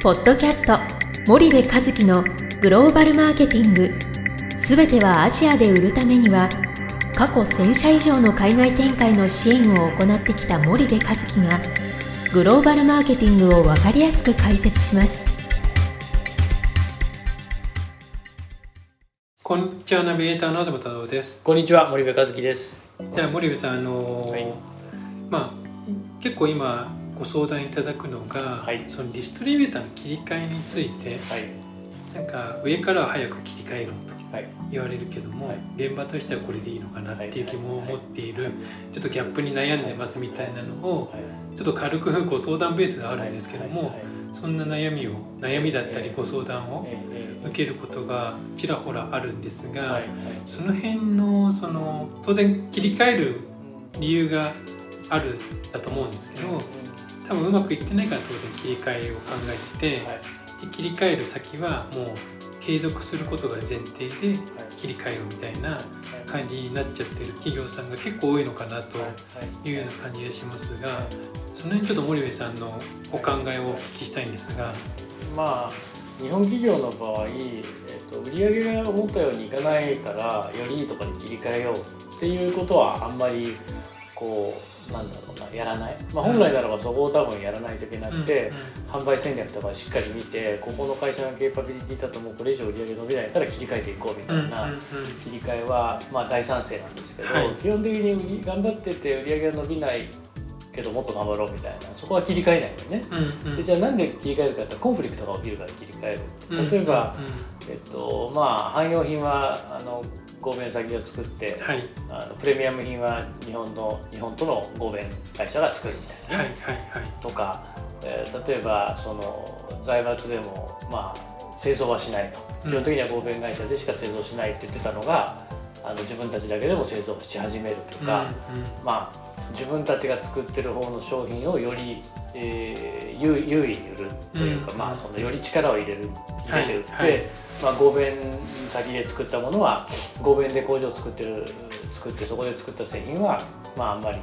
ポッドキャスト森部和樹のグローバルマーケティング。すべてはアジアで売るためには過去1000社以上の海外展開の支援を行ってきた森部和樹がグローバルマーケティングを分かりやすく解説します。こんにちはナビゲーターの東太郎です。こんにちは森部和樹です。じゃあ森部さんあのーはい。まあ結構今ご相談いただくのが、はい。そのディストリビューターの切り替えについてはい。なんか上からは早く切り替えろとはい。言われるけども、はい。現場としてはこれでいいのかなっていう疑問を持っている、はい。ちょっとギャップに悩んでますみたいなのをはい。ちょっと軽くご相談ベースであるんですけども、そんな悩みを悩みだったりええ。ご相談を受けることがちらほらあるんですが、その辺のその当然切り替える理由があるだと思うんですけど多分うまくいってないから当然切り替えを考えてて、はい。で切り替える先はもう継続することが前提で切り替えようみたいな感じになっちゃってる企業さんが結構多いのかなとい。うような感じがしますがその辺ちょっと森部さんのお考えをお聞きしたいんですが。まあ日本企業の場合、えっと売上が思ったようにいかないからよりいいところに切り替えようっていうことはあんまりこうなんだろうなやらない、まあ、本来ならばそこを多分やらないといけなくて、販売戦略とかしっかり見てここの会社のケーパビリティだともうこれ以上売り上げ伸びないから切り替えていこうみたいな、うんうんうん。切り替えはまあ大賛成なんですけど、はい。基本的に頑張ってて売り上げが伸びないけどもっと頑張ろうみたいなそこは切り替えないよね。うんうん。でじゃあなんで切り替えるかってコンフリクトが起きるから切り替えうんる例えば、うんえっとまあ汎用品はあの合弁先が作って、はい。あのプレミアム品は日本の日本との合弁会社が作るみたいなね、はいはいはい。とか、えー例えばその財閥でもまあ製造はしないと。基本的には合弁会社でしか製造しないって言ってたのが、あの自分たちだけでも製造し始めるとか、うんうん。まあ自分たちが作ってる方の商品をより、えー優優位に売るというか、うん。まあそのより力を入れる入れて売って、はいはいまあ合弁先で作ったものは合弁で工場を作ってる作ってそこで作った製品はまああんまり、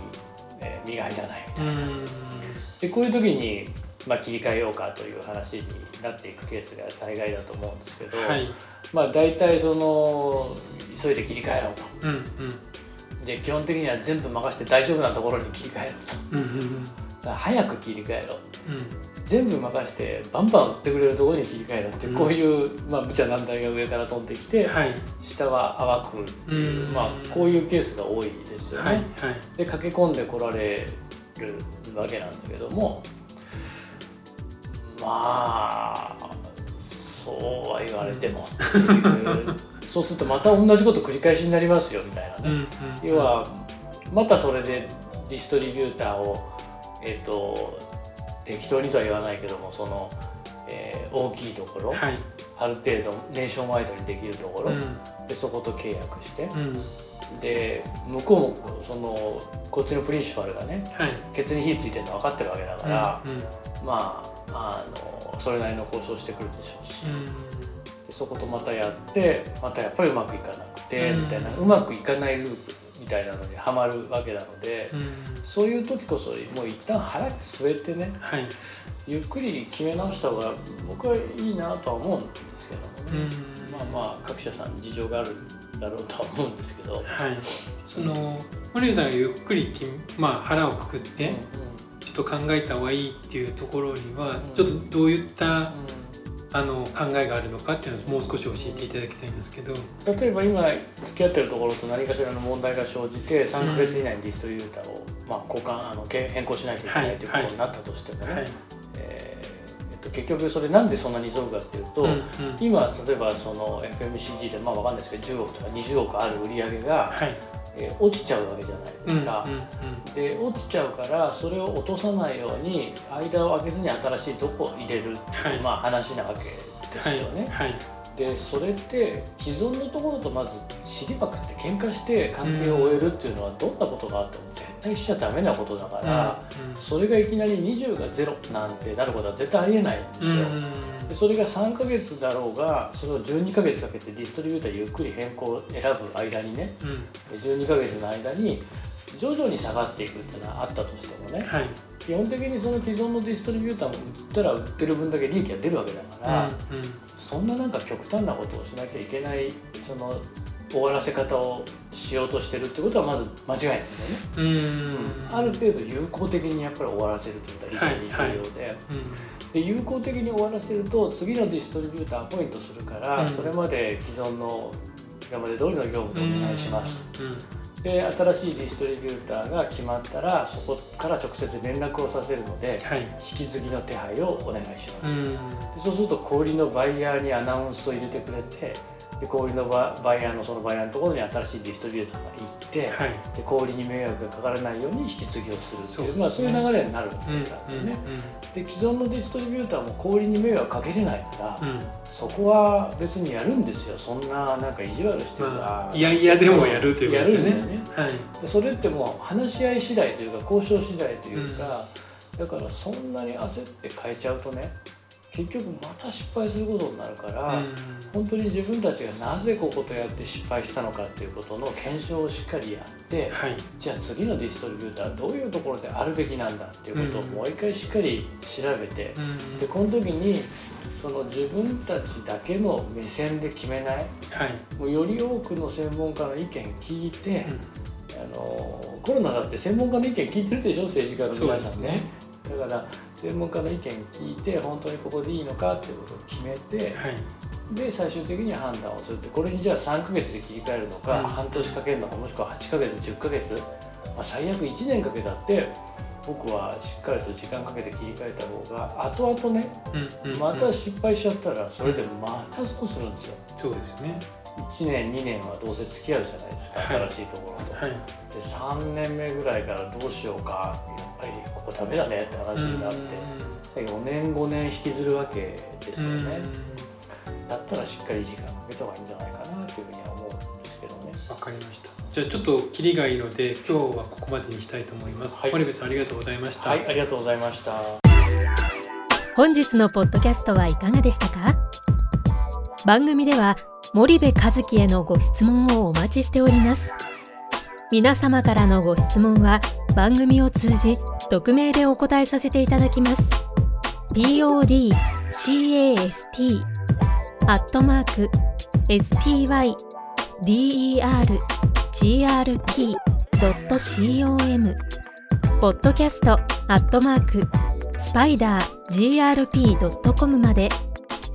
えー身が入らないみたいな。うん。でこういう時に、まあ、切り替えようかという話になっていくケースが大概だと思うんですけど、はい。まあ大体その急いで切り替えろと。うんうん。で基本的には全部任せて大丈夫なところに切り替えろと。う早く切り替えろ。うん全部任せてバンバン売ってくれるところに切り替えろって、うん。こういう、まあ、無茶難題が上から飛んできて、はい。下は淡くっていう、うん。まあ、こういうケースが多いですよね。はいはい。で駆け込んでこられるわけなんだけどもまあそうは言われても。っていうそうするとまた同じこと繰り返しになりますよみたいなね、うんうん。要はまたそれでディストリビューターをえっ、と適当にとは言わないけどもその、えー大きいところ、はい。ある程度ネーションワイドにできるところ、うん。でそこと契約して、うん。で向こうもそのこっちのプリンシパルがねはい。ケツに火ついてるの分かってるわけだから、うん。まああのそれなりの交渉してくるでしょうし、うん。でそことまたやってまたやっぱりうまくいかなくて、うん。みたいなうまくいかないループみたいなのにはまるわけなので、うん。そういう時こそもう一旦腹据えてねはい。ゆっくり決め直した方が僕はいいなとは思うんですけどもね、うん。まあまあ各社さん事情があるんだろうとは思うんですけど。はい。その森部さんがゆっくりきまあ腹をくくってうん。ちょっと考えた方がいいっていうところにはうん。ちょっとどういったうんあの考えがあるのかっていうのをもう少し教えていただきたいんですけど。例えば今付き合ってるところと何かしらの問題が生じて3ヶ月以内にディストリビューターを、まあ、交換あのけ変更しないといけないということになったとしてもね、はいえーえっと、結局それなんでそんなに急ぐかっていうと、うんうん。今例えばその FMCG でまあわかんないですけど10億とか20億ある売り上げが、はいえー落ちちゃうわけじゃないですか。うんうんで落ちちゃうからそれを落とさないように間を空けずに新しいとこを入れるっていう、はいまあ、話なわけですよね。はいはいでそれって既存のところとまず尻まくって喧嘩して関係を終えるっていうのはどんなことがあっても絶対しちゃダメなことだから、それがいきなり20がゼロなんてなることは絶対ありえないんですよ。うんうんでそれが3ヶ月だろうがそれを12ヶ月かけてディストリビューターゆっくり変更を選ぶ間にねうん。12ヶ月の間に徐々に下がっていくっていうのはあったとしてもね、はい。基本的にその既存のディストリビューターも売ったら売ってる分だけ利益が出るわけだから、うんうん。そんななんか極端なことをしなきゃいけないその終わらせ方をしようとしてるってことはまず間違いないんだよね、うん。ある程度有効的にやっぱり終わらせるってことは非常に重要で,、うんで有効的に終わらせると次のディストリビューターアポイントするから、うん。それまで既存の今まで通りの業務でお願いしますと。うん。で新しいディストリビューターが決まったらそこから直接連絡をさせるのではい。引き継ぎの手配をお願いします、そうすると小売りのバイヤーにアナウンスを入れてくれてで小売りのババイヤーのそのバイヤーのところに新しいディストリビューターが行って、はい。で小売りに迷惑がかからないように引き継ぎをするっていうそうまあ、そういう流れになるわうんけなんだよね、うで既存のディストリビューターも小売りに迷惑かけれないから、んうん。そこは別にやるんですよ。そんななんか意地悪してるまあいやいやでもやるということですよね。ね。はい。でそれってもう話し合い次第というか交渉次第というか、だからそんなに焦って変えちゃうとね結局また失敗することになるから、うん。本当に自分たちがなぜこことやって失敗したのかっていうことの検証をしっかりやって、はい。じゃあ次のディストリビューターはどういうところであるべきなんだっていうことをうんもう一回しっかり調べて、うん。でこの時にその自分たちだけの目線で決めないはい。もうより多くの専門家の意見聞いて、うん。あのコロナだって専門家の意見聞いてるでしょ政治家の皆さんね。そうだから専門家の意見聞いて本当にここでいいのかっていうことを決めてはい。で最終的に判断をするってこれにじゃあ3ヶ月で切り替えるのか、うん。半年かけるのかもしくは8ヶ月10ヶ月、まあ、最悪1年かけたって僕はしっかりと時間かけて切り替えた方が後々ねうんうんまた失敗しちゃったらそれでまた損するんですよ。そうですね1年2年はどうせ付き合うじゃないですか、はい。新しいところと。はい。で3年目ぐらいからどうしようかやっぱりここダメだねって話になって。4年5年引きずるわけですよね。だったらしっかり時間かけた方がいいんじゃないかなというふうには思うんですけどね。わかりました。じゃあちょっとキリがいいので今日はここまでにしたいと思います、はい。森部さんありがとうございました、はいありがとうございました。本日のポッドキャストはいかがでしたか？番組では森部和樹へのご質問をお待ちしております皆様からのご質問は番組を通じ匿名でお答えさせていただきます podcast アットマーク spydergrp.com ポッドキャストアットマークスパイダー grp.com まで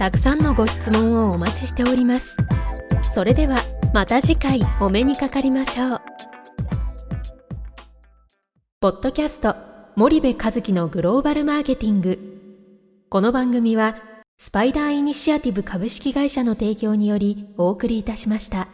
たくさんのご質問をお待ちしております。それではまた次回お目にかかりましょう。ポッドキャスト森部和樹のグローバルマーケティング。この番組はスパイダーイニシアティブ株式会社の提供によりお送りいたしました。